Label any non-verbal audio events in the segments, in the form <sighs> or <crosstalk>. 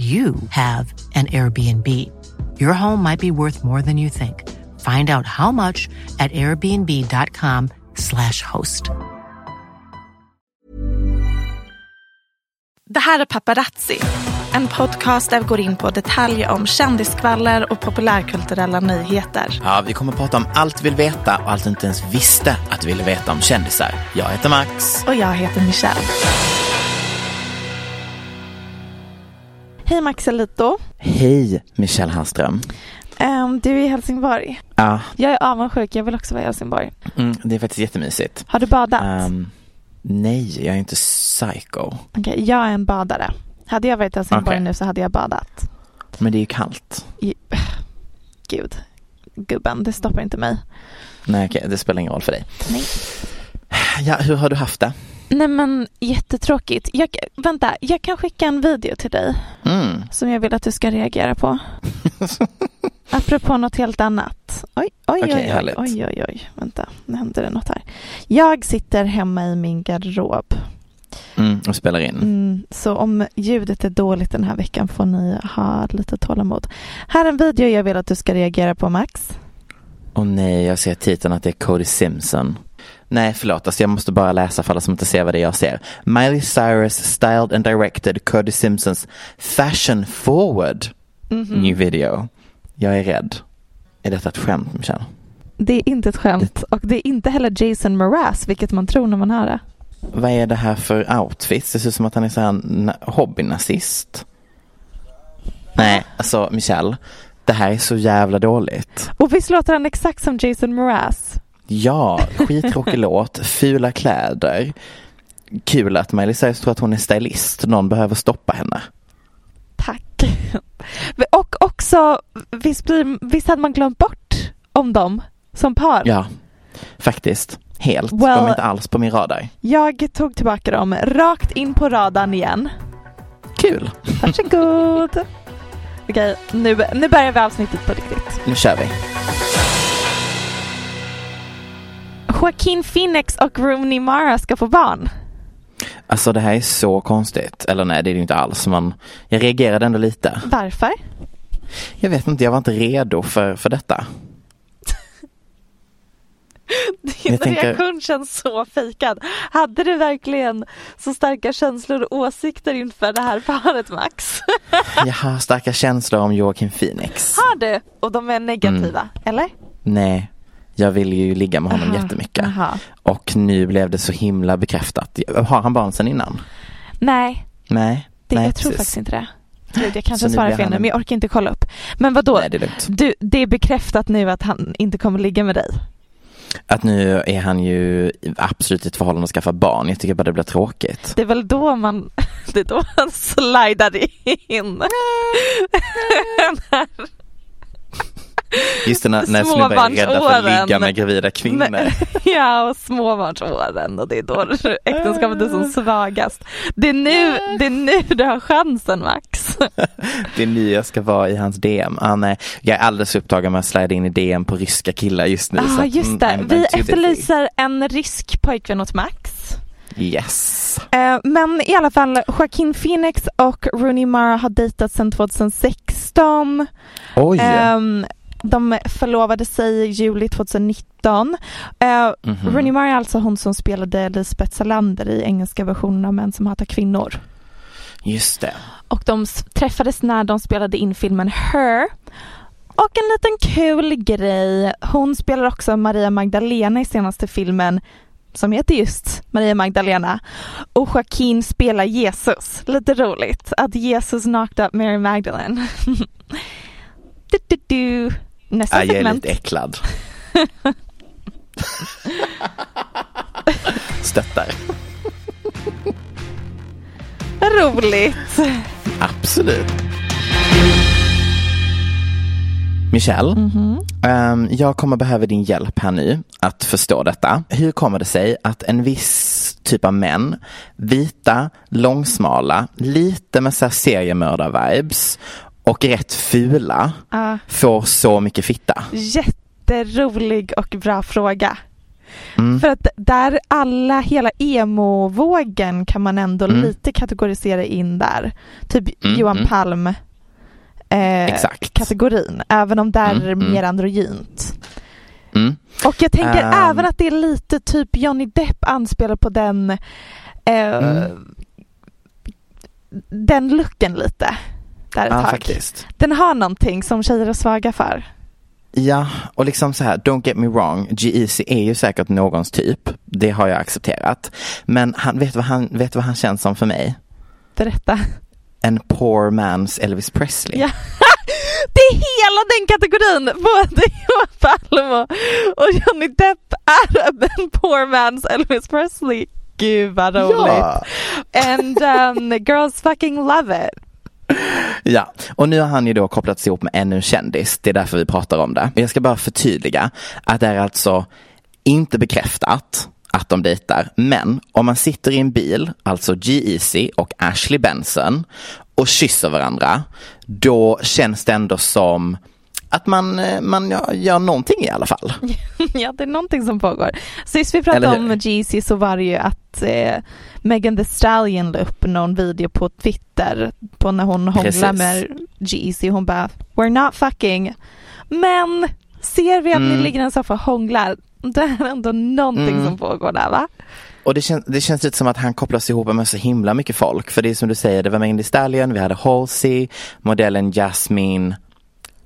you have an Airbnb. Your home might be worth more than you think. Find out how much at airbnb.com/slash host. Det här är Paparazzi, en podcast där vi går in på detaljer om kändiskvaller och populärkulturella nyheter. Ja, vi kommer att prata om allt vi vill veta och allt du inte ens visste att du ville veta om kändisar. Jag heter Max. Och jag heter Michelle. Hej Maxelito. Hej, Michelle Hallström. Um, du är i Helsingborg. Ja, Jag är avundsjuk, jag vill också vara i Helsingborg. mm, det är faktiskt jättemysigt. Har du badat? Ehm, nej, jag är inte psycho. Okej, jag är en badare. Hade jag varit i Helsingborg Okej. nu så hade jag badat. Men det är ju kallt. I... <sighs> Gud, gubben, det stoppar inte mig. Nej, okej, det spelar ingen roll för dig. Nej. Ja, hur har du haft det? Nej men jättetråkigt. Jag, vänta, jag kan skicka en video till dig Mm. som jag vill att du ska reagera på. <laughs> Apropå något helt annat. Oj, oj, Okej, oj, oj, oj, oj, oj. Vänta, nu händer det något här. Jag sitter hemma i min garderob. Mm, och spelar in. Mm, så om ljudet är dåligt den här veckan får ni ha lite tålamod. Här är en video jag vill att du ska reagera på Max. Och nej, jag ser titeln att det är Cody Simpson. Nej, förlåt, alltså jag måste bara läsa för alla som inte ser vad det är jag ser. Miley Cyrus styled and directed Cody Simpsons fashion forward Mhm. new video. Jag är rädd. Är detta ett skämt, Michelle? Det är inte ett skämt och det är inte heller Jason Mraz, vilket man tror när man hör det. Vad är det här för outfits? Det ser ut som att han är så här na- hobbynazist. Nej, alltså Michelle. Det här är så jävla dåligt. Och visst låter han exakt som Jason Mraz? Ja, skittråkig <laughs> låt, fula kläder. Kul att Miley Cyrus tror att hon är stylist. Någon behöver stoppa henne. Tack. Och också, visst, blir, visst hade man glömt bort om dem som par? Ja, faktiskt. Helt. Well- De är inte alls på min radar. Jag tog tillbaka dem rakt in på radarn igen. Kul. Varsågod. <laughs> Okej, nu, nu börjar vi avsnittet på riktigt. Nu kör vi. Joaquin Phoenix och Rooney Mara ska få barn. Alltså det här är så konstigt. Eller nej, det är det inte alls. Men jag reagerade ändå lite. Varför? Jag vet inte, jag var inte redo för, för detta. <laughs> Din Jag tänker- reaktion känns så fejkad. Hade du verkligen så starka känslor och åsikter inför det här paret Max? <laughs> Jag har starka känslor om Joaquin Phoenix. Har du? Och de är negativa, eller? Nej, jag vill ju ligga med honom Aha, jättemycket. aha. Och nu blev det så himla bekräftat. Har han barn sedan innan? Nej, Nej. det, nej, jag tror precis. faktiskt inte det. Gud, jag kanske svarar fel nu, en- men jag orkar inte kolla upp. Men vad då? Nej, det är lugnt. Du, det är bekräftat nu att han inte kommer ligga med dig. Att nu är han ju absolut i ett förhållande och skaffar barn. Jag tycker bara det blir tråkigt. Det är väl då man, <laughs> det är då han slidar in. <laughs> <laughs> Just det, när, när snubbar är rädda för att ligga med gravida kvinnor. Men, <laughs> ja, och småbarnsåren och det är då äktenskapet är som svagast. Det är nu, det är nu du har chansen Max. <laughs> det är nu jag ska vara i hans DM. Ah, nej. Jag är alldeles upptagen med att slida in i DM på ryska killar just nu. Ja, ah, just det. Mm, Vi efterlyser en rysk pojkvän åt Max. Yes. Eh, men i alla fall, Joaquin Phoenix och Rooney Mara har dejtat sedan 2016. Oj. De förlovade sig i juli 2019. Uh, mm -hmm. Rooney Mara är alltså hon som spelade Lisbeth Salander i engelska versionen av Män som hatar kvinnor. Just det. Och de träffades när de spelade in filmen Her. Och en liten kul grej, hon spelar också Maria Magdalena i senaste filmen som heter just Maria Magdalena och Joaquin spelar Jesus. Lite roligt att Jesus knocked up Mary Magdalene. <laughs> du, du, du. Nästa ja, jag är lite äcklad. Stöttar. Roligt. Absolut. Michelle, mm -hmm. um, jag kommer behöva din hjälp här nu att förstå detta. Hur kommer det sig att en viss typ av män, vita, långsmala, lite med seriemördar-vibes och rätt fula uh. får så mycket fitta? Jätterolig och bra fråga. Mm. För att där alla, hela emo-vågen kan man ändå mm. lite kategorisera in där. Typ mm. Johan mm. Palm eh, kategorin, även om där mm, är det mm. mer androgynt. Mm. Och jag tänker um, även att det är lite typ Johnny Depp anspelar på den eh, mm. den looken lite. Där ett ja, tag. Faktiskt. Den har någonting som tjejer är svaga för. Ja, och liksom så här, don't get me wrong, G-Eazy är ju säkert någons typ. Det har jag accepterat. Men han, vet, vad han, vet vad han känns som för mig? Berätta en poor man's Elvis Presley. Ja. <laughs> Det är hela den kategorin, både Johan Palme och Johnny Depp är en poor man's Elvis Presley. Gud vad roligt. Ja. And um, girls fucking love it. Ja, och nu har han ju då kopplats ihop med ännu en kändis. Det är därför vi pratar om det. Jag ska bara förtydliga att det är alltså inte bekräftat att de dejtar. Men om man sitter i en bil, alltså G-Eazy och Ashley Benson och kysser varandra, då känns det ändå som att man, eh, man gör någonting i alla fall. <laughs> ja, det är någonting som pågår. Sist vi pratade om Jeezy så var det ju att eh, Megan Thee Stallion la upp någon video på Twitter på när hon hånglar med Jeezy. Hon bara, we're not fucking. Men ser vi att mm. ni ligger i en soffa och hånglar, <laughs> det är ändå någonting mm. som pågår där va? Och det, kän, det känns lite som att han kopplas ihop med så himla mycket folk. För det är som du säger, det var Megan Thee Stallion, vi hade Halsey, modellen Jasmine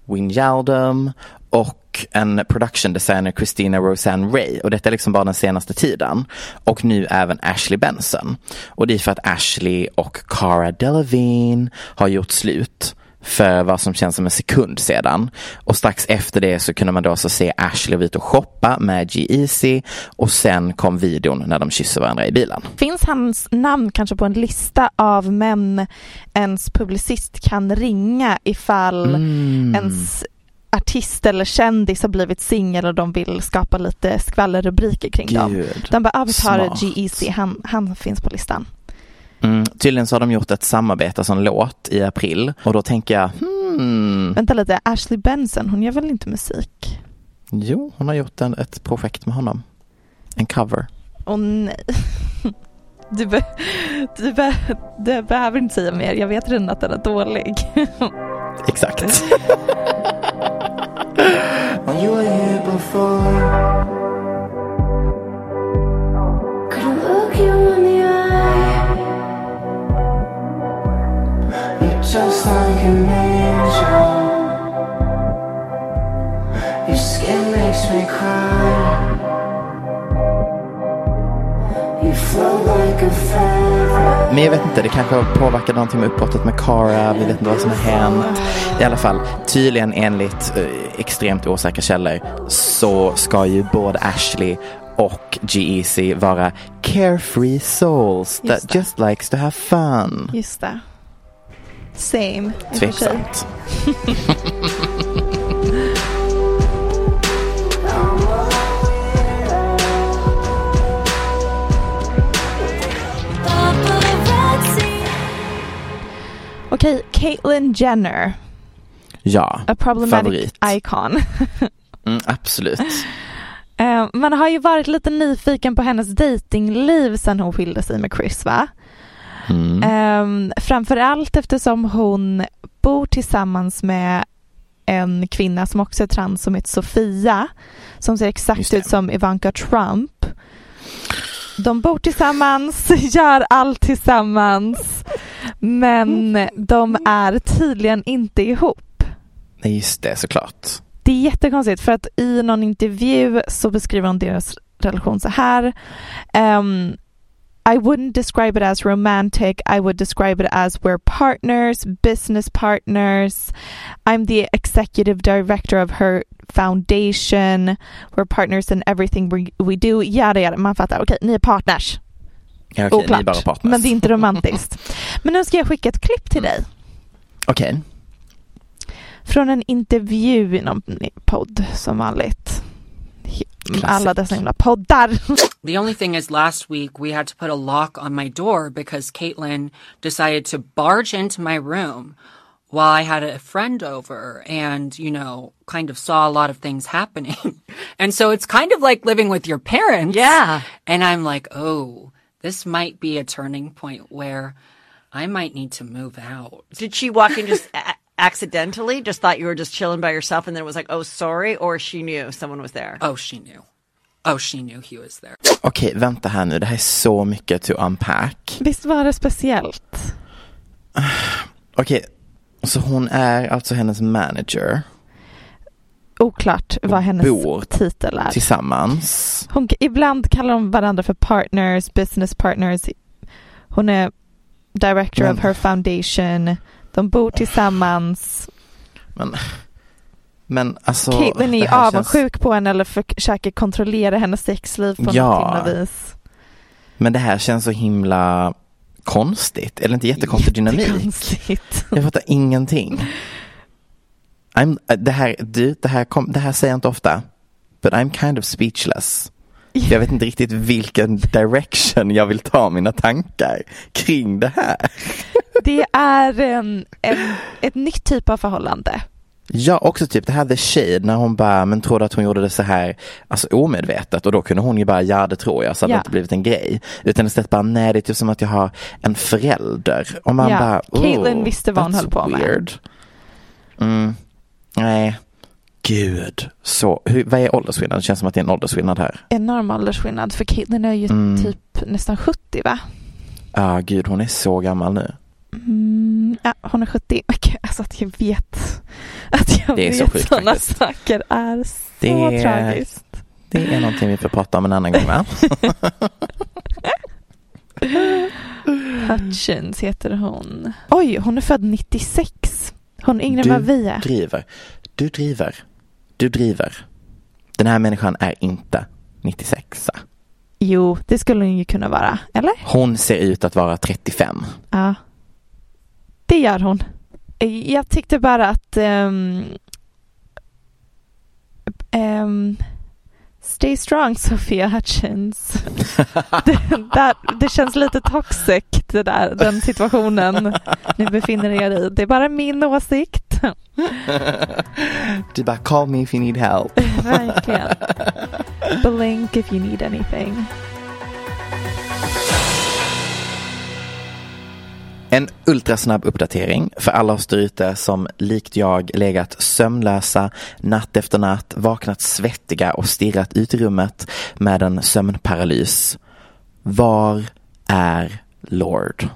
Wijnaldum och en production designer Christina Rosanne Ray och detta är liksom bara den senaste tiden. Och nu även Ashley Benson. Och det är för att Ashley och Cara Delevingne har gjort slut för vad som känns som en sekund sedan. Och strax efter det så kunde man då så se Ashley vara ute och shoppa med G-Eazy och sen kom videon när de kysser varandra i bilen. Finns hans namn kanske på en lista av män ens publicist kan ringa ifall mm. ens artist eller kändis har blivit singel och de vill skapa lite skvallerrubriker kring Gud, dem. De bara, ah, vi tar G-Eazy, han, han finns på listan. Mm, tydligen så har de gjort ett samarbete som låt i april och då tänker jag hmm. Vänta lite, Ashley Benson, hon gör väl inte musik? Jo, hon har gjort en, ett projekt med honom. En cover. Åh oh, nej. <laughs> Du, be, du, be, du behöver inte säga mer, jag vet redan att den är dålig. <laughs> Exakt. <laughs> when you were here before. Couldn't look you in the eye. You're just like an angel. Your skin makes me cry. Men jag vet inte, det kanske har påverkat någonting med uppbrottet med Cara. Vi vet inte vad som har hänt. I alla fall, tydligen enligt eh, extremt osäkra källor så ska ju både Ashley och G-Eazy vara carefree souls that just likes to have fun. Just det. Same. Tveksamt. <laughs> Okej, Caitlyn Jenner. Ja, A problematic favorit. icon. <laughs> Mm, absolut. Eh, man har ju varit lite nyfiken på hennes datingliv sen hon skilde sig med Chris va? Mm. Um, framförallt eftersom hon bor tillsammans med en kvinna som också är trans som heter Sofia som ser exakt ut som Ivanka Trump. De bor tillsammans, <laughs> gör allt tillsammans men de är tydligen inte ihop. Nej, just det, såklart. Det är jättekonstigt för att i någon intervju så beskriver hon deras relation så här. Um, I wouldn't describe it as romantic. I would describe it as we're partners, business partners. I'm the executive director of her foundation. We're partners in everything we, we do. Yada yada. Man fattar. Okej, ni är partners. Ja, okej, ni är Oklart. bara partners. Men det är inte romantiskt. <laughs> Men nu ska jag skicka ett klipp till dig. Okej. Från en intervju i någon podd som vanligt. Alla dessa himla poddar. The only thing is, last week we had to put a lock on my door because Caitlin decided to barge into my room while I had a friend over and, you know, kind of saw a lot of things <laughs> happening. and so it's kind of like living with your parents. Yeah. And I'm like, oh, this might be a turning point where I might need to move out. Did she walk in just <laughs> a- accidentally? Just thought you were just chilling by yourself and then it was like, oh, sorry? Or she knew someone was there? Oh, she knew. Oh, she knew he was there. Okej, vänta här nu. Det här är så mycket to unpack. Visst var det speciellt? <sighs> Okej, så hon är alltså hennes manager Oklart vad hennes bor titel är. tillsammans. Hon, ibland kallar de varandra för partners, business partners. Hon är director Men- of her foundation. De bor tillsammans. Men, men alltså. Caitlyn är här känns- avundsjuk på henne eller försöker kontrollera hennes sexliv på Ja. något vis. Men det här känns så himla konstigt. Eller inte jättekonstig dynamik. Jag fattar ingenting. I'm, äh, det, här, du, det, här kom, det här säger jag inte ofta. But I'm kind of speechless. Jag vet inte riktigt vilken direction jag vill ta mina tankar kring det här. Det är en, en, ett nytt typ av förhållande. Ja, också typ det här The Shade när hon bara, men tror du att hon gjorde det så här, alltså omedvetet och då kunde hon ju bara, ja det tror jag, så hade Ja. det inte blivit en grej. Utan istället bara, nej det är typ som att jag har en förälder. Och man Ja, bara, oh, Caitlyn visste vad hon höll på med. weird. Mm, nej, gud. Så, hur, vad är åldersskillnaden? Det känns som att det är en åldersskillnad här. Enorm åldersskillnad för Caitlyn är ju Mm. typ nästan 70 va? Ja, gud hon är så gammal nu. Ja, hon är 70. <laughs> Okej, Alltså att jag vet att jag vet sådana saker är så Det tragiskt. Det är någonting vi får prata om en annan gång va? <laughs> Hutchins heter hon. Oj, hon är född 96. Hon är yngre än Du vad vi är. driver. Du driver. Du driver. Den här människan är inte 96. Jo, det skulle hon ju kunna vara. Eller? Hon ser ut att vara 35. Ja. Det gör hon. Jag tyckte bara att ehm, ehm, Stay strong Sofia Hutchins. <laughs> det, där, det känns lite toxic det där, den situationen ni befinner er i. Det är bara min åsikt. Du bara call me if you need help. <laughs> Verkligen. Blink if you need anything. En ultrasnabb uppdatering för alla oss där ute som likt jag legat sömnlösa natt efter natt, vaknat svettiga och stirrat ut i rummet med en sömnparalys. Var är Lord?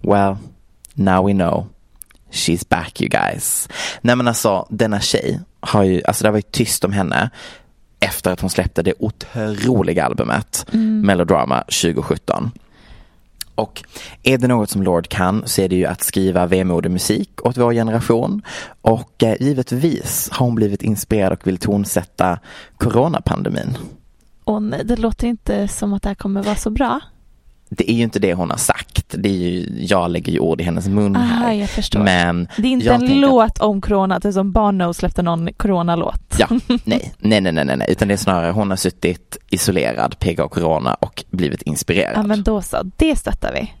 Well, now we know. She's back you guys. Nej men alltså denna tjej har ju, alltså det har varit tyst om henne efter att hon släppte det otroliga albumet Melodrama 2017. Och är det något som Lord kan så är det ju att skriva vemodig musik åt vår generation. Och eh, givetvis har hon blivit inspirerad och vill tonsätta coronapandemin. Åh nej, det låter inte som att det här kommer vara så bra. Det är ju inte det hon har sagt. Det är ju, jag lägger ju ord i hennes mun Aha, här. jag förstår. Men Det är inte en låt om corona, det är som Bono släppte någon coronalåt. Ja, <laughs> nej, nej, nej, nej, nej, utan det är snarare hon har suttit isolerad, pegg av corona och blivit inspirerad. Ja men då så, det stöttar vi.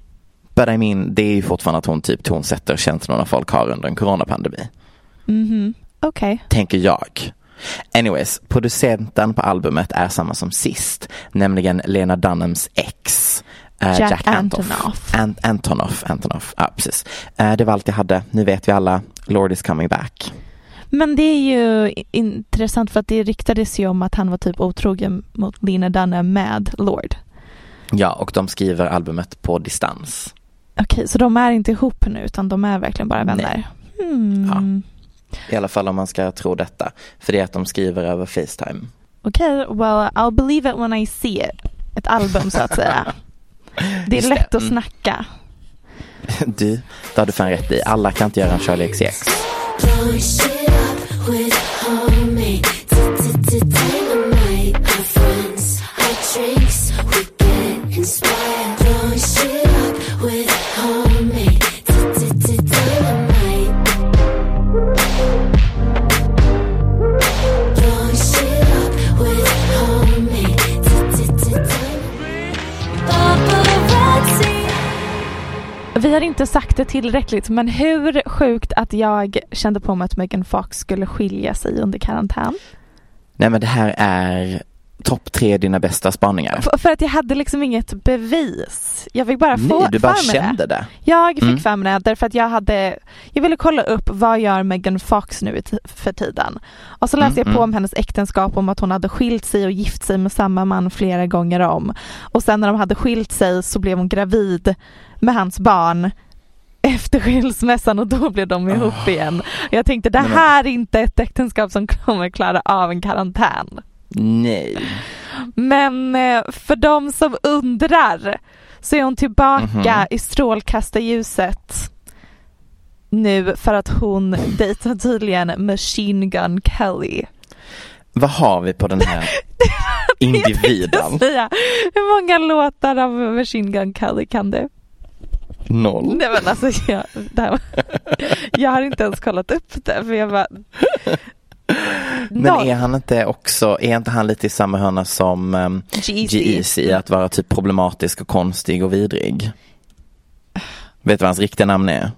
But I mean, det är ju fortfarande att hon typ tonsätter känslorna folk har under en coronapandemi. Mhm, okej. Tänker jag. Anyways, producenten på albumet är samma som sist, nämligen Lena Dunhams ex. Eh, Jack Antonoff. An- Antonoff, Antonoff, ja precis. Eh, det var allt jag hade. Nu vet vi alla, Lord is coming back. Men det är ju intressant för att det ryktades ju om att han var typ otrogen mot Lena Dunham med Lord. Ja, och de skriver albumet på distans. Okej, så de är inte ihop nu utan de är verkligen bara vänner? Hmm. I alla fall om man ska tro detta. För det är att de skriver över Facetime. Okej, well I'll believe it when I see it. Ett album så att säga. <laughs> Det är Just lätt det, att mm. snacka. <laughs> Du, det har du fan rätt i. Alla kan inte göra en Charlie XCX. Inte det tillräckligt men hur sjukt att jag kände på mig att Megan Fox skulle skilja sig under karantän. Nej men det här är topp tre dina bästa spaningar. F- för att jag hade liksom inget bevis. Jag fick bara få Nej, du bara för kände det. Jag fick Mm. för mig det därför att jag hade Jag ville kolla upp vad gör Megan Fox nu för tiden. Och så läste Mm, jag på mm. om hennes äktenskap om att hon hade skilt sig och gift sig med samma man flera gånger om. Och sen när de hade skilt sig så blev hon gravid med hans barn efter skilsmässan och då blev de ihop igen. Jag tänkte det här är inte ett äktenskap som kommer klara av en karantän. Nej. Men eh, för de som undrar så är hon tillbaka Mhm. i strålkastarljuset nu för att hon <clears throat> dejtar tydligen Machine Gun Kelly. Vad har vi på den här <laughs> individen? Hur många låtar av Machine Gun Kelly kan du? Noll. Nej men alltså jag, det här, jag har inte ens kollat upp det för jag bara Men är han inte också, är inte han lite i samma hörna som um, G-Eazy. G-Eazy i att vara typ problematisk och konstig och vidrig? Vet du vad hans riktiga namn är?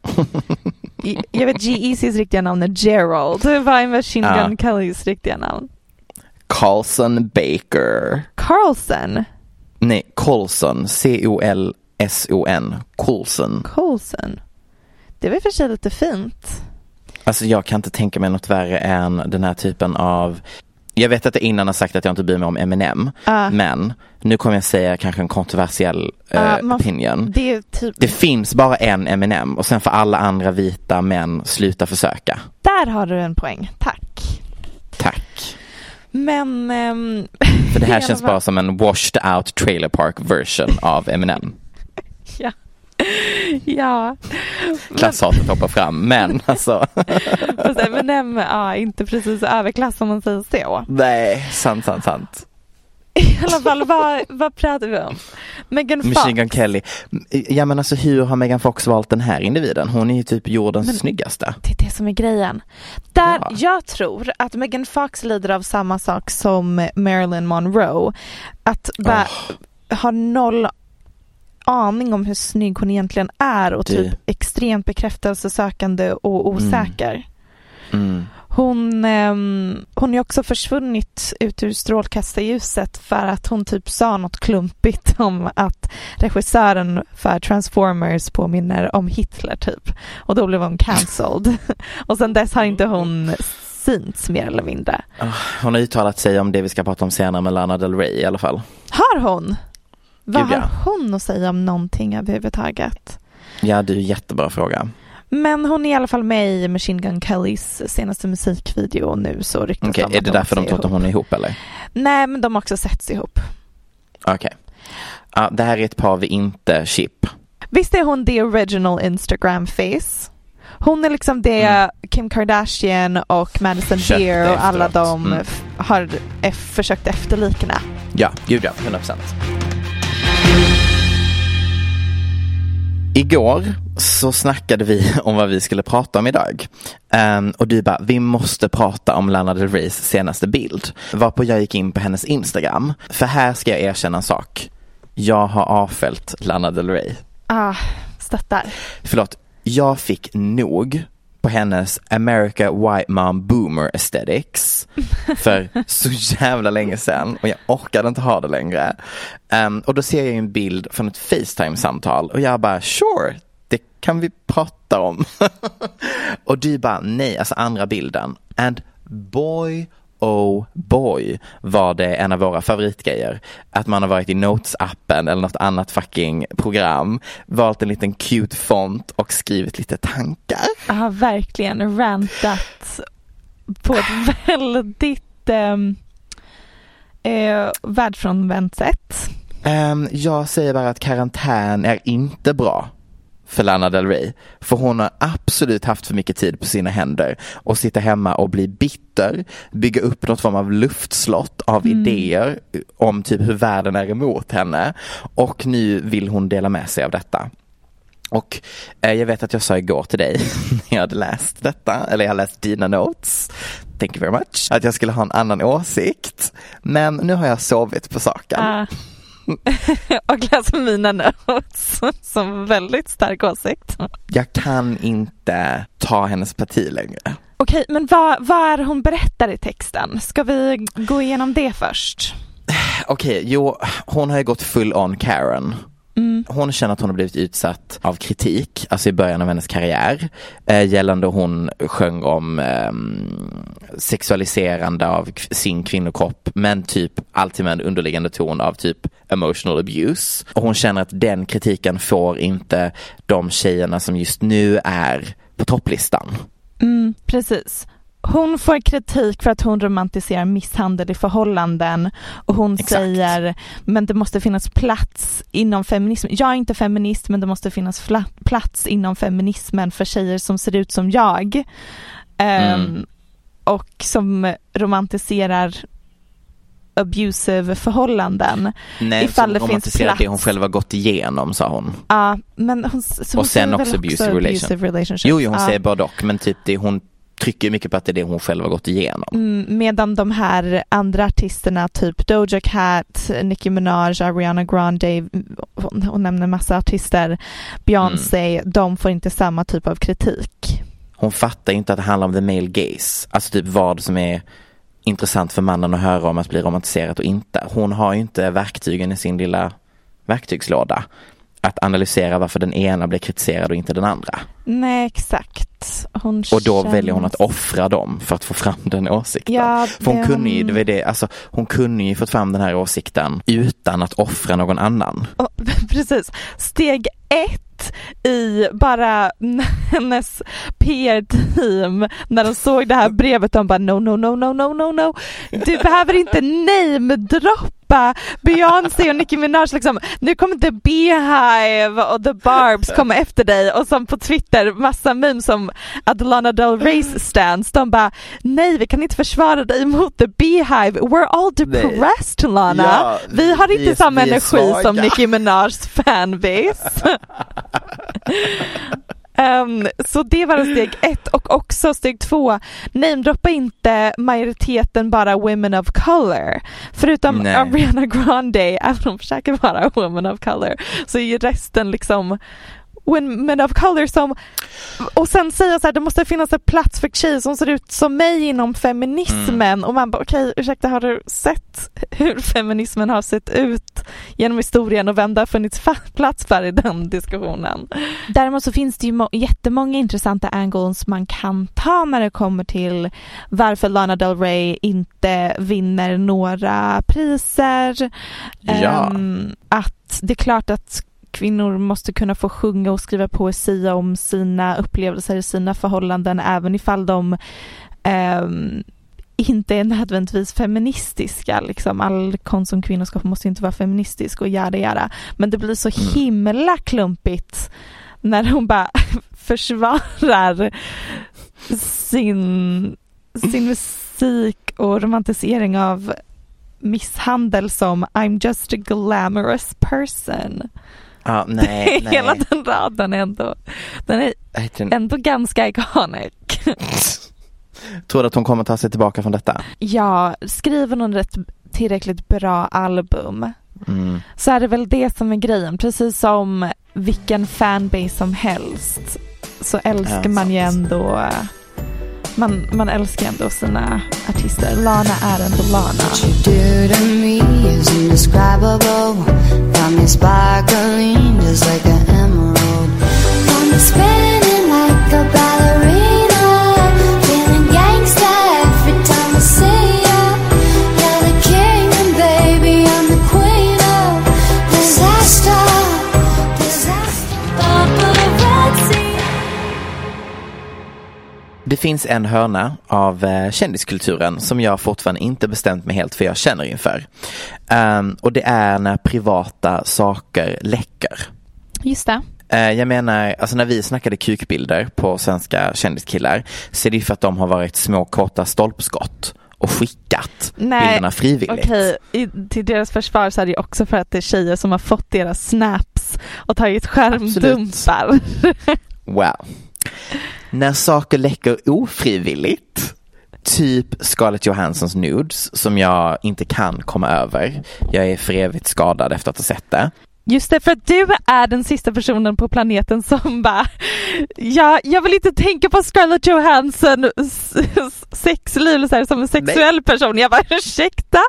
Jag vet G-Eazys riktiga namn är Gerald. Vad är Machine Ja. Gun Kellys riktiga namn? Carlson Baker. Carlson. Nej, Colson. C-O-L-S-O-N. Colson. Colson. Det var i och för sig lite fint. Alltså jag kan inte tänka mig något värre än den här typen av jag vet att jag innan har sagt att jag inte bryr mig om Eminem, Ah. men nu kommer jag säga kanske en kontroversiell Ah, man- opinion. Det typ, Det finns bara en Eminem och sen får alla andra vita män sluta försöka. där har du en poäng. Tack. Tack. Men... ehm, <laughs> För det här <laughs> känns bara som en washed out trailer park version av Eminem. <laughs> Ja. Ja. Klasshatet hoppar fram, men <laughs> alltså. Fast Eminem ja, inte precis överklass om man säger så. Nej, sant, sant, sant. <laughs> I alla fall, vad, vad pratar vi om? Megan Fox. Machine Gun Kelly. Ja men alltså hur har Megan Fox valt den här individen? Hon är ju typ jordens Men- snyggaste. Det är det som är grejen. Där Ja. Jag tror att Megan Fox lider av samma sak som Marilyn Monroe. Att bara ha noll aning om hur snygg hon egentligen är och Det- typ extremt bekräftelsesökande och osäker. Mm. Hon, ehm, hon är också försvunnit ut ur strålkastarljuset för att hon typ sa något klumpigt <laughs> om att regissören för Transformers påminner om Hitler typ. Och då blev hon cancelled. <laughs> och sen dess har inte hon synts mer eller mindre. Hon har uttalat sig om det vi ska prata om senare med Lana Del Rey i alla fall. Har hon? Vad Gud, ja. har hon att säga om någonting överhuvudtaget? Ja, det är en jättebra fråga. Men hon är i alla fall med i Machine Gun Kellys senaste musikvideo nu så ryktas Okej, om är det de därför de tror att hon är ihop eller? Nej, men de har också setts ihop. Okej. Ja, det här är ett par vi inte chip. Visst är hon the original Instagram face? Hon är liksom det Mm. Kim Kardashian och Madison Köpte Beer och alla de Mm. har försökt efterlikna. Ja, gud ja, 100%. Igår så snackade vi <laughs> om vad vi skulle prata om idag. Ehm, och du bara, vi måste prata om Lana Del Reys senaste bild. Varpå jag gick in på hennes Instagram. För här ska jag erkänna en sak. Jag har avföljt Lana Del Rey. Ah, stöttar. Förlåt, jag fick nog på hennes America White Mom Boomer Aesthetics <laughs> för så jävla länge sedan och jag orkade inte ha det längre. Um, och då ser jag en bild från ett Facetime-samtal och jag bara sure, det kan vi prata om. <laughs> och du bara nej, alltså andra bilden. And boy oh boy var det en av våra favoritgrejer. Att man har varit i Notes-appen eller något annat fucking program, valt en liten cute font och skrivit lite tankar. Ja, verkligen rantat på ett väldigt um, eh, världsfrånvänt sätt. Um, jag säger bara att karantän är inte bra för Lana Del Rey. För hon har absolut haft för mycket tid på sina händer och sitta hemma och bli bitter, bygga upp något form av luftslott av mm. idéer om typ hur världen är emot henne och nu vill hon dela med sig av detta. Och eh, jag vet att jag sa igår till dig <laughs> när jag hade läst detta, eller jag har läst dina notes, thank you very much, att jag skulle ha en annan åsikt. Men nu har jag sovit på saken. Uh. <laughs> och läser mina notes som väldigt stark åsikt. Jag kan inte ta hennes parti längre. Okej, men vad, vad är hon berättar i texten? Ska vi gå igenom det först? Okej, jo, hon har ju gått full on Karen. Mm. Hon känner att hon har blivit utsatt av kritik, alltså i början av hennes karriär, eh, gällande hon sjöng om eh, sexualiserande av sin kvinnokropp, men typ alltid med en underliggande ton av typ emotional abuse. Och hon känner att den kritiken får inte de tjejerna som just nu är på topplistan. Mm, precis. Hon får kritik för att hon romantiserar misshandel i förhållanden och hon Exakt. säger men det måste finnas plats inom feminismen. Jag är inte feminist men det måste finnas plats inom feminismen för tjejer som ser ut som jag. Mm. Um, och som romantiserar abusive förhållanden. Nej, ifall det finns plats. det hon själv har gått igenom sa hon. Ja, men hon, och sen också abusive, också abusive relationships. Jo, jo hon ja. säger både och men typ det hon trycker mycket på att det är det hon själv har gått igenom. Mm, medan de här andra artisterna, typ Doja Cat, Nicki Minaj, Ariana Grande, hon, hon nämner massa artister, Beyoncé, mm. de får inte samma typ av kritik. Hon fattar inte att det handlar om the male gaze, alltså typ vad som är intressant för mannen att höra om att bli romantiserat och inte. Hon har ju inte verktygen i sin lilla verktygslåda att analysera varför den ena blir kritiserad och inte den andra. Nej, exakt. Hon och då känns... väljer hon att offra dem för att få fram den åsikten. Ja, för hon kunde ju, det det, alltså, hon kunde ju fått fram den här åsikten utan att offra någon annan. Oh, <laughs> precis. Steg ett i bara hennes PR-team när de såg det här brevet. De bara no, no, no, no, no, no, no. Du behöver inte namedroppa Beyoncé och Nicki Minaj liksom. Nu kommer The Beehive och The Barbs komma efter dig och som på Twitter massa memes som Adelana Del Reys stans. De bara nej vi kan inte försvara dig mot The Beehive. We're all depressed nej. Lana. Ja, vi har inte vi, samma vi energi som Nicki Minajs fanbase. <laughs> <laughs> Um, så det var steg ett och också steg två, namedroppa inte majoriteten bara women of color. Förutom Nej. Ariana Grande, även om hon försöker vara women of color, så är ju resten liksom women of color som och sen säga så här, det måste finnas en plats för tjejer som ser ut som mig inom feminismen mm. och man bara okej, okay, ursäkta har du sett hur feminismen har sett ut genom historien och vem det har funnits plats för i den diskussionen. Däremot så finns det ju jättemånga intressanta angles man kan ta när det kommer till varför Lana Del Rey inte vinner några priser. Ja. Um, att det är klart att kvinnor måste kunna få sjunga och skriva poesi om sina upplevelser i sina förhållanden även ifall de eh, inte är nödvändigtvis feministiska. Liksom. All konst om kvinnoskap måste inte vara feministisk och jada jada. Men det blir så mm. himla klumpigt när hon bara <laughs> försvarar sin, sin musik och romantisering av misshandel som I'm just a glamorous person. Ja, nej, <laughs> nej. Hela den raden är ändå, den är ändå ganska iconic. <laughs> Tror du att hon kommer ta sig tillbaka från detta? Ja, skriver hon rätt tillräckligt bra album Mm. så är det väl det som är grejen. Precis som vilken fanbase som helst så älskar Ja, man ju ändå man, man älskar ändå sina artister. Lana är ändå Lana. What you do to me is indescribable. Got me sparkling just like an emerald. Got me spinning like a ballerina. Det finns en hörna av eh, kändiskulturen som jag fortfarande inte bestämt mig helt för jag känner inför. Ehm, och det är när privata saker läcker. Just det. Eh, Jag menar, alltså när vi snackade kukbilder på svenska kändiskillar så är det ju för att de har varit små korta stolpskott och skickat bilderna frivilligt. Okej, i, till deras försvar så är det också för att det är tjejer som har fått deras snaps och tagit skärmdumpar. <laughs> Wow. När saker läcker ofrivilligt, typ Scarlett Johanssons nudes som jag inte kan komma över. Jag är för evigt skadad efter att ha sett det. Just det, för att du är den sista personen på planeten som bara ja, jag vill inte tänka på Scarlett Johansson sexliv så här, som en sexuell person. Jag bara ursäkta?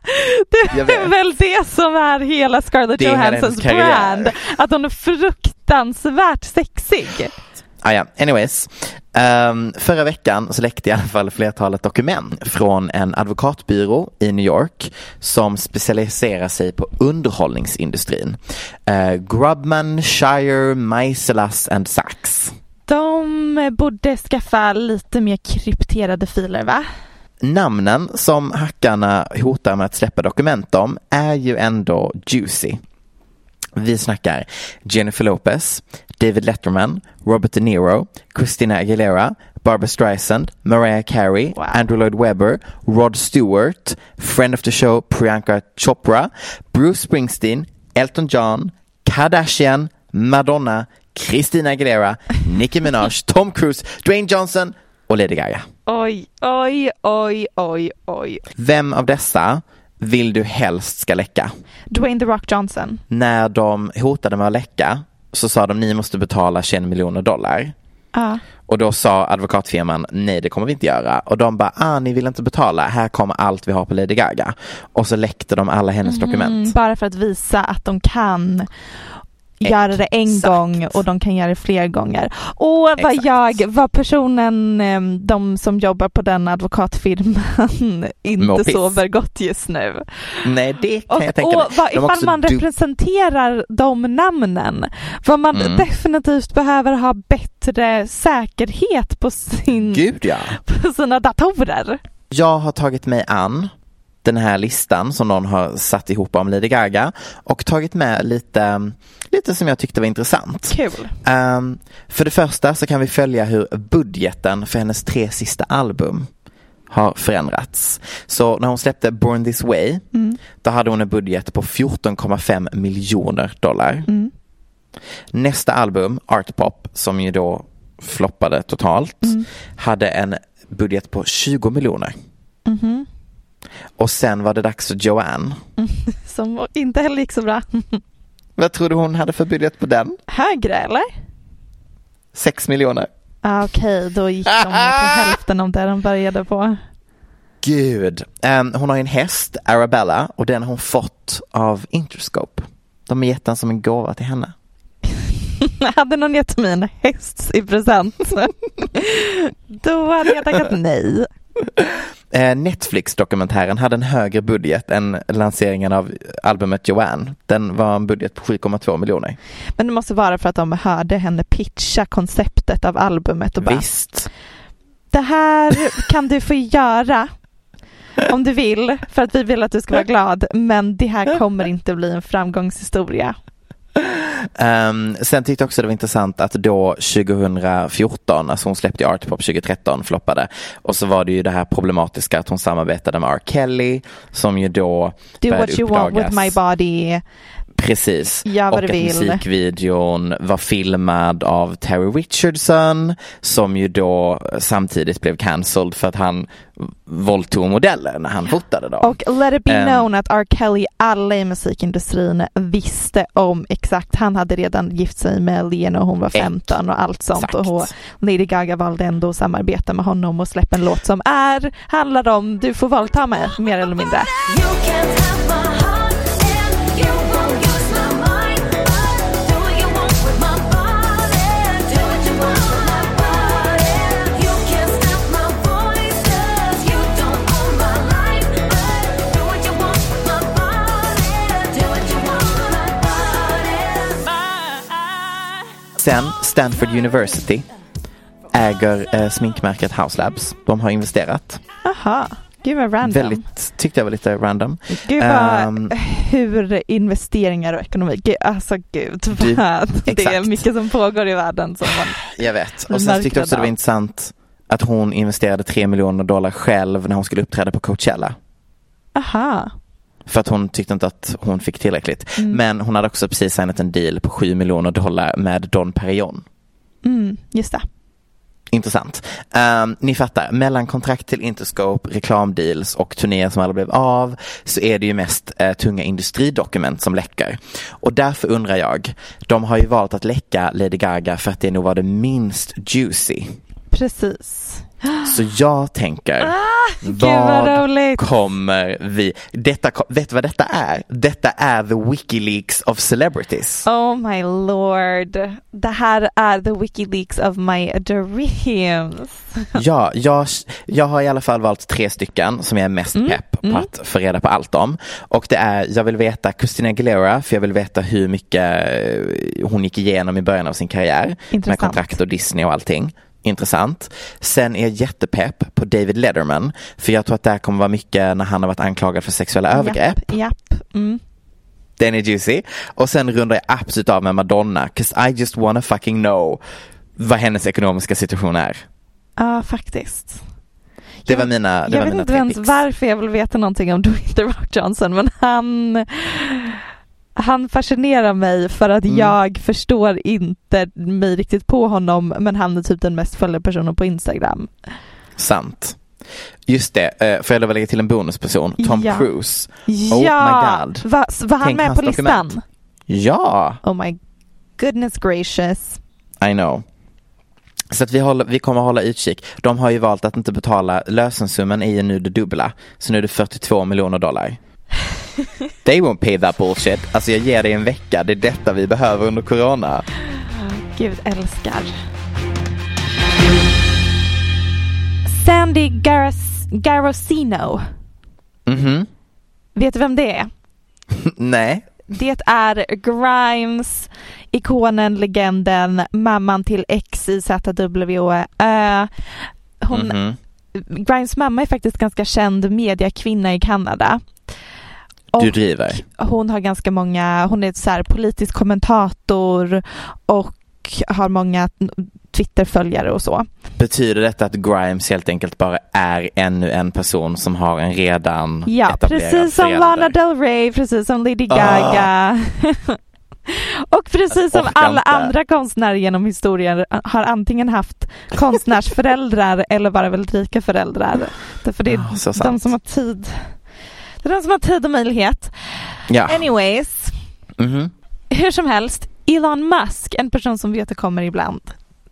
Det är väl det som är hela Scarlett Johanssons brand. Att hon är fruktansvärt sexig. Ah, ja. Anyways, Ehm, förra veckan så läckte i alla fall flertalet dokument från en advokatbyrå i New York som specialiserar sig på underhållningsindustrin. Uh, Grubman, Shire, Meiselas and Sachs. De borde skaffa lite mer krypterade filer va? Namnen som hackarna hotar med att släppa dokument om är ju ändå juicy. Vi snackar Jennifer Lopez, David Letterman, Robert De Niro, Christina Aguilera, Barbara Streisand, Mariah Carey, Wow. Andrew Lloyd Webber, Rod Stewart, friend of the show Priyanka Chopra, Bruce Springsteen, Elton John, Kardashian, Madonna, Christina Aguilera, Nicki Minaj, <laughs> Tom Cruise, Dwayne Johnson och Lady Gaga. Oj, oj, oj, oj, oj. Vem av dessa vill du helst ska läcka? Dwayne The Rock Johnson. När de hotade med att läcka så sa de ni måste betala 21 miljoner dollar. Ja. Och då sa advokatfirman nej det kommer vi inte göra. Och de bara ah ni vill inte betala, här kommer allt vi har på Lady Gaga. Och så läckte de alla hennes Mm, dokument. bara för att visa att de kan göra det en Exakt. gång och de kan göra det fler gånger. Och vad Exakt. jag, vad personen, eh, de som jobbar på den advokatfirman <laughs> inte Mår piss. sover gott just nu. Nej det kan Och, jag tänka och mig. vad, har ifall man representerar de namnen, vad man Mm. definitivt behöver ha bättre säkerhet på, sin, Gud ja. på sina datorer. Jag har tagit mig an den här listan som någon har satt ihop om Lady Gaga och tagit med lite, lite som jag tyckte var intressant. Kul. Ehm, för det första så kan vi följa hur budgeten för hennes tre sista album har förändrats. Så när hon släppte Born This Way, Mm. då hade hon en budget på 14,5 miljoner dollar. Mm. Nästa album, Art Pop, som ju då floppade totalt, Mm. hade en budget på 20 miljoner. Mhm. Och sen var det dags för Joanne. <laughs> Som inte heller gick så bra. <laughs> Vad tror du hon hade för budget på den? Högre eller? 6 miljoner. Ah, Okej, då gick de till <laughs> hälften av det de började på. Gud. Ehm, hon har en häst, Arabella, och den har hon fått av Interscope. De har gett den som en gåva till henne. hade någon gett mig en häst i present, då hade jag tackat nej. <laughs> Eh, Netflix-dokumentären hade en högre budget än lanseringen av albumet Joanne. Den var en budget på 7,2 miljoner. Men det måste vara för att de hörde henne pitcha konceptet av albumet och bara Visst. det här kan du få göra om du vill för att vi vill att du ska vara <laughs> glad men det här kommer inte bli en framgångshistoria. Ehm, sen tyckte jag också det var intressant att då 2014, alltså hon släppte ju Art Pop 2013, floppade. Och så var det ju det här problematiska att hon samarbetade med R. Kelly som ju då Do what you want with my body. Precis. Gör vad och du att vill. musikvideon var filmad av Terry Richardson som ju då samtidigt blev cancelled för att han våldtog modeller när han fotade dem. Och let it be Ehm. known att R. Kelly, alla i musikindustrin visste om exakt, han hade redan gift sig med Lena och hon var 15 och allt sånt Exakt. och Lady Gaga valde ändå att samarbeta med honom och släppa en låt som är, handlar om du får våldta mig, mer eller mindre. Sen Stanford University äger eh, sminkmärket House Labs. De har investerat. Aha, gud vad random. Väldigt, tyckte jag var lite random. Gud vad, Ehm, hur investeringar och ekonomi, gud, alltså gud Du- vad, det är mycket som pågår i världen som man Jag vet. Och sen tyckte jag också det var intressant att hon investerade 3 miljoner dollar själv när hon skulle uppträda på Coachella. Aha. För att hon tyckte inte att hon fick tillräckligt. Mm. Men hon hade också precis signat en deal på 7 miljoner dollar med Don Perignon. Mm, just det. Intressant. Ehm, ni fattar, mellan kontrakt till Interscope, reklamdeals och turnéer som aldrig blev av så är det ju mest eh, tunga industridokument som läcker. Och därför undrar jag, de har ju valt att läcka Lady Gaga för att det nog var det minst juicy. Precis. Så jag tänker, Ah, vad roligt. kommer vi, detta, vet du vad detta är? Detta är the Wikileaks of celebrities. Oh my lord. Det här är the Wikileaks of my dreams. <laughs> Ja, jag, jag har i alla fall valt tre stycken som jag är mest Mm, pepp på att få reda på allt om. Och det är, jag vill veta Christina Aguilera för jag vill veta hur mycket hon gick igenom i början av sin karriär. Med Intressant. kontrakt och Disney och allting. Intressant. Sen är jag jättepepp på David Letterman för jag tror att det här kommer vara mycket när han har varit anklagad för sexuella övergrepp. Japp, japp. Mm. Den är juicy. Och sen rundar jag absolut av med Madonna, 'cause I just wanna fucking know vad hennes ekonomiska situation är. Ja, faktiskt. Det Jag- var mina, det jag var vet mina inte ens varför jag vill veta någonting om <laughs> Dwayne The Rock Johnson men han han fascinerar mig för att Mm. jag förstår inte mig riktigt på honom men han är typ den mest följda personen på Instagram. Sant. Just det, eh, får jag att lägga till en bonusperson? Tom Ja. Cruise. ja, my God. Va, var han Tänk med på listan? dokument. Ja, Oh my goodness gracious. I know. Så att vi, håller, vi kommer hålla utkik. De har ju valt att inte betala, lösensumman är ju nu det dubbla. Så nu är det 42 miljoner dollar. <laughs> They won't pay that bullshit. Alltså jag ger dig en vecka, det är detta vi behöver under corona. Gud älskar. Sandy Garas- Garosino. Mhm, Vet du vem det är? <laughs> nej. Det är Grimes, ikonen, legenden, mamman till XYZWE. Uh, hon, Mhm. Grimes mamma är faktiskt ganska känd mediakvinna i Kanada. Du driver. hon har ganska många, hon är så här politisk kommentator och har många Twitterföljare och så. Betyder detta att Grimes helt enkelt bara är ännu en person som har en redan Ja, etablerad precis som förälder? Lana Del Rey, precis som Lady Ah. Gaga. <laughs> och precis som alla inte. andra konstnärer genom historien har antingen haft konstnärsföräldrar <laughs> eller bara väldigt rika föräldrar. Därför det är så de sant. som har tid. Det är de som har tid och möjlighet. Ja. Anyways, Mhm. hur som helst, Elon Musk, en person som vi återkommer ibland.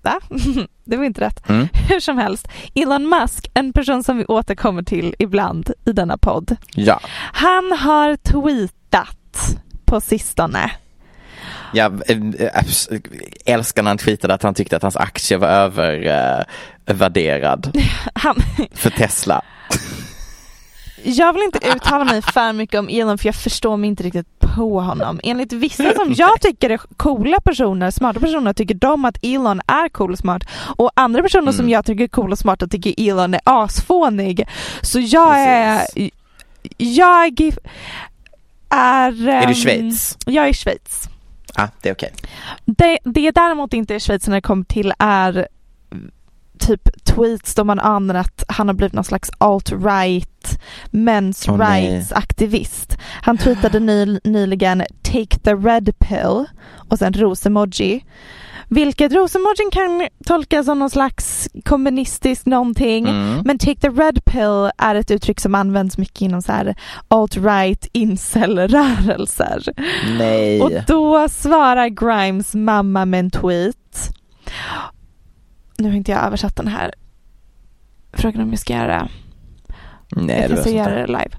Va? <laughs> Det var inte rätt. Mm. Hur som helst, Elon Musk, en person som vi återkommer till ibland i denna podd. Ja. Han har tweetat på sistone. Jag eh, eh, älskar när han tweetade att han tyckte att hans aktie var övervärderad <laughs> Han, för Tesla. <laughs> jag vill inte uttala mig för mycket om Elon för jag förstår mig inte riktigt på honom. Enligt vissa som <laughs> jag tycker är coola personer, smarta personer, tycker de att Elon är cool och smart. Och andra personer som Mm. jag tycker är cool och smarta tycker Elon är asfånig. Så jag är... Jag är... Är du ehm, Schweiz? Jag är Schweiz. Ah, det är okej. Det, det jag däremot inte är Schweiz när det kommer till är typ tweets då man anar att han har blivit någon slags alt-right, men's Åh, nej. rights aktivist. Han tweetade ny, nyligen Take the red pill och sen rosemoji. Vilket rosemojin kan tolkas som någon slags kommunistisk någonting. Mm. Men take the red pill är ett uttryck som används mycket inom så här alt-right incel-rörelser. Och då svarar Grimes mamma med en tweet. Nu har inte jag översatt den här. Frågan om jag ska göra. Nej, jag var göra det live.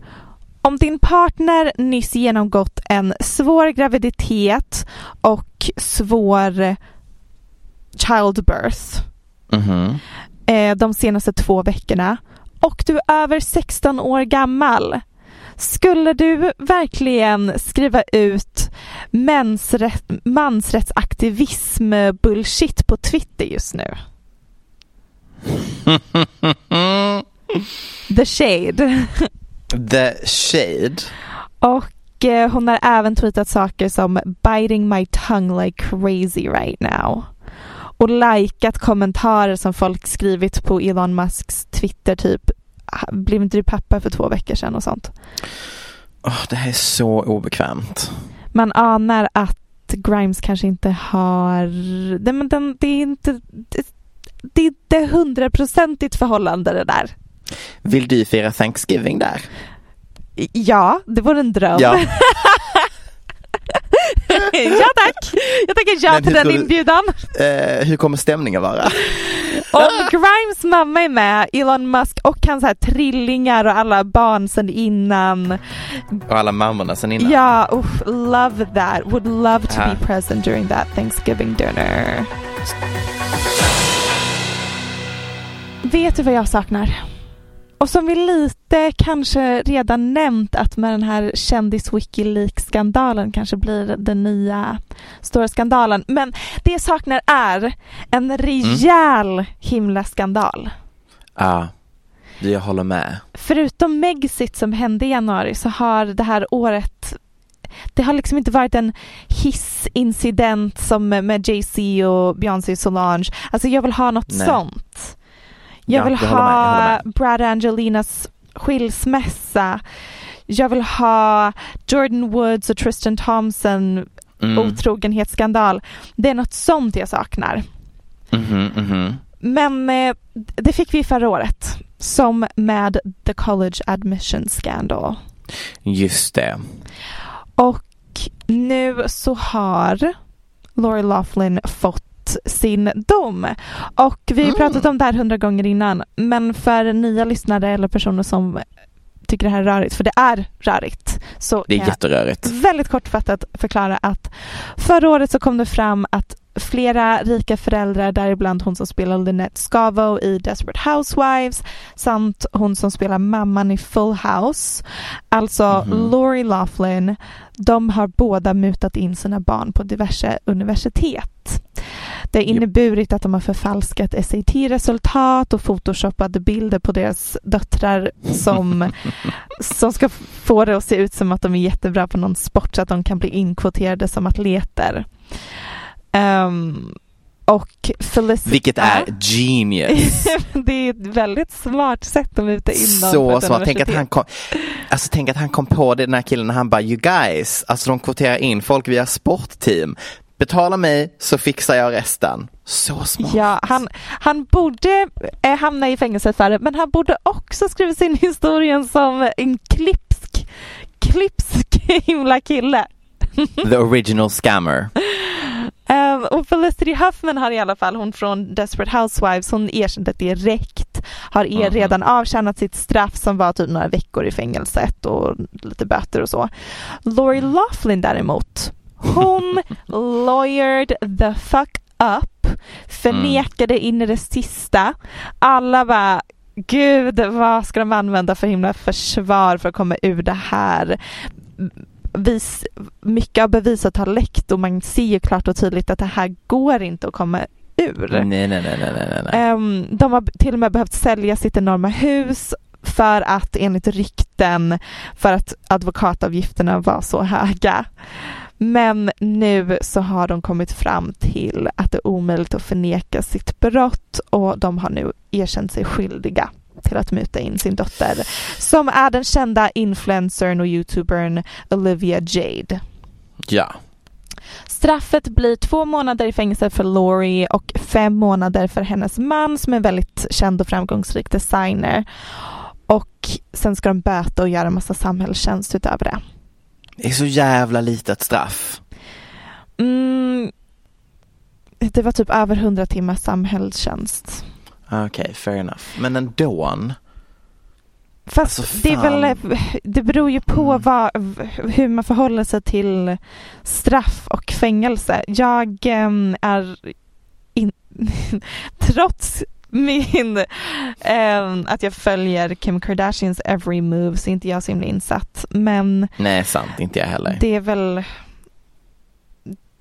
Om din partner nyss genomgått en svår graviditet och svår childbirth. Mhm. eh, de senaste två veckorna och du är över 16 år gammal. Skulle du verkligen skriva ut mansrätt, mansrättsaktivism bullshit på Twitter just nu? The Shade. The Shade. Och eh, hon har även tweetat saker som biting my tongue like crazy right now. Och likat kommentarer som folk skrivit på Elon Musks Twitter typ blev inte du pappa för två veckor sedan och sånt. Åh, det här är så obekvämt. Man anar att Grimes kanske inte har, det, men den, det är inte, det, det är inte hundraprocentigt förhållande det där. Vill du fira Thanksgiving där? Ja, det vore en dröm. Ja. <laughs> ja tack! Jag tackar ja Men till den du- inbjudan. Eh, hur kommer stämningen vara? <laughs> Om Grimes mamma är med, Elon Musk och hans här trillingar och alla barn sedan innan. Och alla mammorna sen innan. Ja, uff, love that. Would love to Ja. be present during that Thanksgiving dinner. Vet du vad jag saknar? Och som vi lite kanske redan nämnt att med den här kändis Wikileaks-skandalen kanske blir den nya stora skandalen. Men det jag saknar är en rejäl himla skandal. Ja, jag håller med. Förutom Megxit som hände i januari så har det här året det har liksom inte varit en hissincident som med Jay-Z och Beyoncé Solange. Alltså jag vill ha något Nej. sånt. Jag Ja, vill jag håller med, ha Brad Angelinas skilsmässa. Jag vill ha Jordan Woods och Tristan Thompson Mm. otrogenhetsskandal. Det är något sånt jag saknar. Mhm, mhm. Men eh, det fick vi förra året. Som med The College Admission Scandal. Just det. Och nu så har Lori Laughlin fått sin dom. Och vi har Mm. pratat om det här hundra gånger innan. Men för nya lyssnare eller personer som tycker det här är rörigt, för det är rörigt. Så Det är jätterörigt. väldigt kortfattat förklara att förra året så kom det fram att flera rika föräldrar, däribland hon som spelar Lynette Scavo i Desperate Housewives samt hon som spelar mamman i Full House, alltså Mhm. Lori Laughlin, de har båda mutat in sina barn på diverse universitet. Det har inneburit att de har förfalskat SAT-resultat och photoshoppade bilder på deras döttrar som, <laughs> som ska få det att se ut som att de är jättebra på någon sport så att de kan bli inkvoterade som atleter. Ehm, och Felicity... Vilket är genius. <laughs> det är ett väldigt smart sätt att muta in dem Så smart. Tänk att, han kom, alltså, tänk att han kom på det, den här killen när han bara you guys, alltså de kvoterar in folk via sportteam. Betala mig så fixar jag resten. Så smart. Ja, han, han borde eh, hamna i fängelse för det, men han borde också skriva sin <laughs> historien som en klipsk, klipsk <laughs> himla kille. <laughs> The original scammer. Ehm, och Felicity Huffman har i alla fall, hon från Desperate Housewives, hon erkände direkt, har er Mhm. redan avtjänat sitt straff som var typ några veckor i fängelset och lite böter och så. Lori Laughlin däremot, hon lawyered the fuck up, förnekade in i det sista. Alla bara Gud, vad ska de använda för himla försvar för att komma ur det här? Vis, mycket av beviset har läckt och man ser ju klart och tydligt att det här går inte att komma ur. Nej, nej, nej, nej, nej. Ehm, de har till och med behövt sälja sitt enorma hus för att enligt rykten för att advokatavgifterna var så höga. Men nu så har de kommit fram till att det är omöjligt att förneka sitt brott och de har nu erkänt sig skyldiga till att muta in sin dotter som är den kända influencern och youtubern Olivia Jade. Ja. Straffet blir två månader i fängelse för Laurie och fem månader för hennes man som är väldigt känd och framgångsrik designer. Och sen ska de böta och göra en massa samhällstjänst utöver det. Det är så jävla litet straff. Mm, det var typ över 100 timmars samhällstjänst. Okej, okay, fair enough. Men ändå. Fast alltså, det är väl, det beror ju på mm. vad, hur man förhåller sig till straff och fängelse. Jag äm, ehm, är in, <laughs> trots min, ehm, att jag följer Kim Kardashians every move så är inte jag så himla insatt. Men Nej, sant, inte jag heller. Det är väl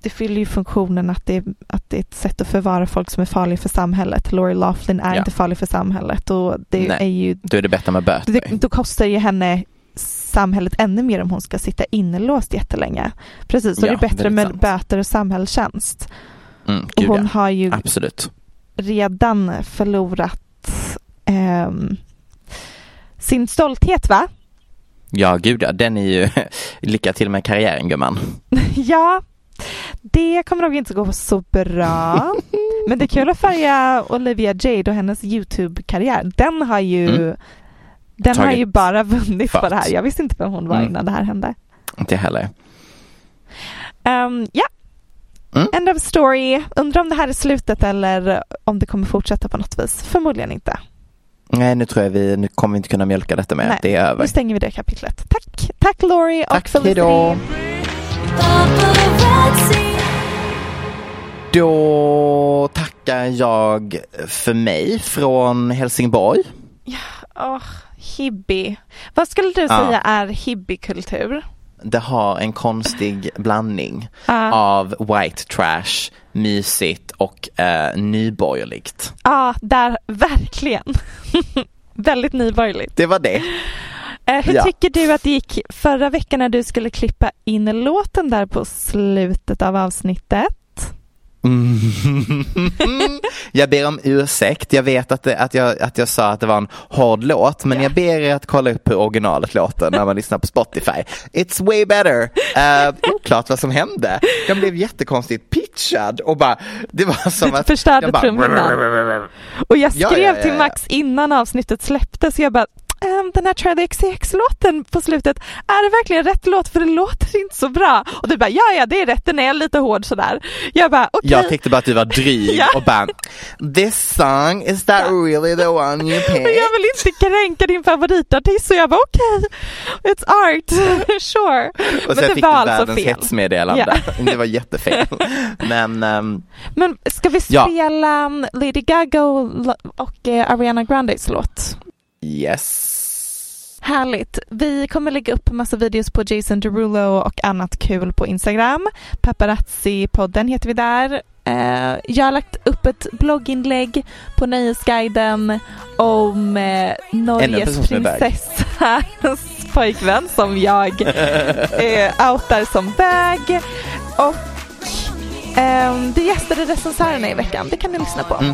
det fyller ju funktionen att det, att det är ett sätt att förvara folk som är farliga för samhället. Lori Laughlin är ja. inte farlig för samhället och det Nej, är ju... Då är det bättre med böter. Det, då kostar ju henne samhället ännu mer om hon ska sitta inlåst jättelänge. Precis, så ja, det är bättre med sant. böter och samhällstjänst. Mm, och hon ja. har ju Absolut. Redan förlorat eh, sin stolthet va? Ja, gud ja. Den är ju <laughs> lycka till med karriären gumman. <laughs> ja, det kommer nog inte gå så bra. <laughs> Men det är kul att följa Olivia Jade och hennes YouTube-karriär. Den har ju, mm. den har ju bara vunnit fart. på det här. Jag visste inte vem hon var mm. innan det här hände. Inte heller. Um, ja, mm. end of story. Undrar om det här är slutet eller om det kommer fortsätta på något vis. Förmodligen inte. Nej, nu tror jag vi, nu kommer vi inte kunna mjölka detta mer. Nej, det är över. Nu stänger vi det kapitlet. Tack, tack Laurie och Tack, hejdå. Då tackar jag för mig från Helsingborg. Ja, oh, hippie. Vad skulle du säga ja. är hippiekultur? Det har en konstig blandning uh. av white trash, mysigt och uh, nyborgerligt. Ja, uh, där verkligen. <laughs> Väldigt nyborgerligt. Det var det. Uh, hur ja. tycker du att det gick förra veckan när du skulle klippa in låten där på slutet av avsnittet? Mm. <laughs> jag ber om ursäkt. Jag vet att, det, att, jag, att jag sa att det var en hård låt, men yeah. jag ber er att kolla upp hur originalet låter när man lyssnar på Spotify. It's way better. Uh, oklart vad som hände. Den blev jättekonstigt pitchad och bara, det var som att... Förstörde trummorna. <laughs> Och jag skrev ja, ja, ja, till Max innan avsnittet släpptes, jag bara, den här Charlie XCX-låten på slutet, är det verkligen rätt låt? För det låter <laughs> inte så bra. Och du bara, ja ja det är rätt, den är lite hård sådär. Jag bara, okej. Okay. Jag tyckte bara att du var <laughs> dryg ja. och bara, this song, is that really the one you <laughs> picked? Jag vill inte kränka din favoritartist så jag bara, okej, okay, it's art, sure. Och sen Men det fick var du alltså fel. hetsmeddelande. Ja. Det var jättefel. Men, um, Men ska vi spela ja. Lady Gaga och, och uh, Ariana Grandes låt? Yes. Härligt. Vi kommer lägga upp massa videos på Jason Derulo och annat kul på Instagram. Paparazzi-podden heter vi där. Uh, jag har lagt upp ett blogginlägg på Nöjesguiden om uh, Norges prinsessas pojkvän som jag uh, <laughs> outar som bög. Och um, det gästade recensörerna i veckan. Det kan ni lyssna på. Mm.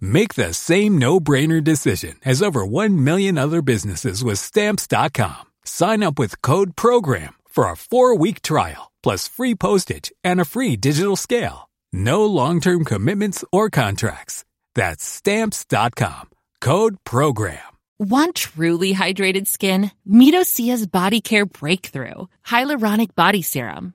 Make the same no-brainer decision as over 1 million other businesses with stamps.com. Sign up with code program for a 4-week trial plus free postage and a free digital scale. No long-term commitments or contracts. That's stamps.com. Code program. Want truly hydrated skin? Meet Osea's Body Care Breakthrough Hyaluronic Body Serum.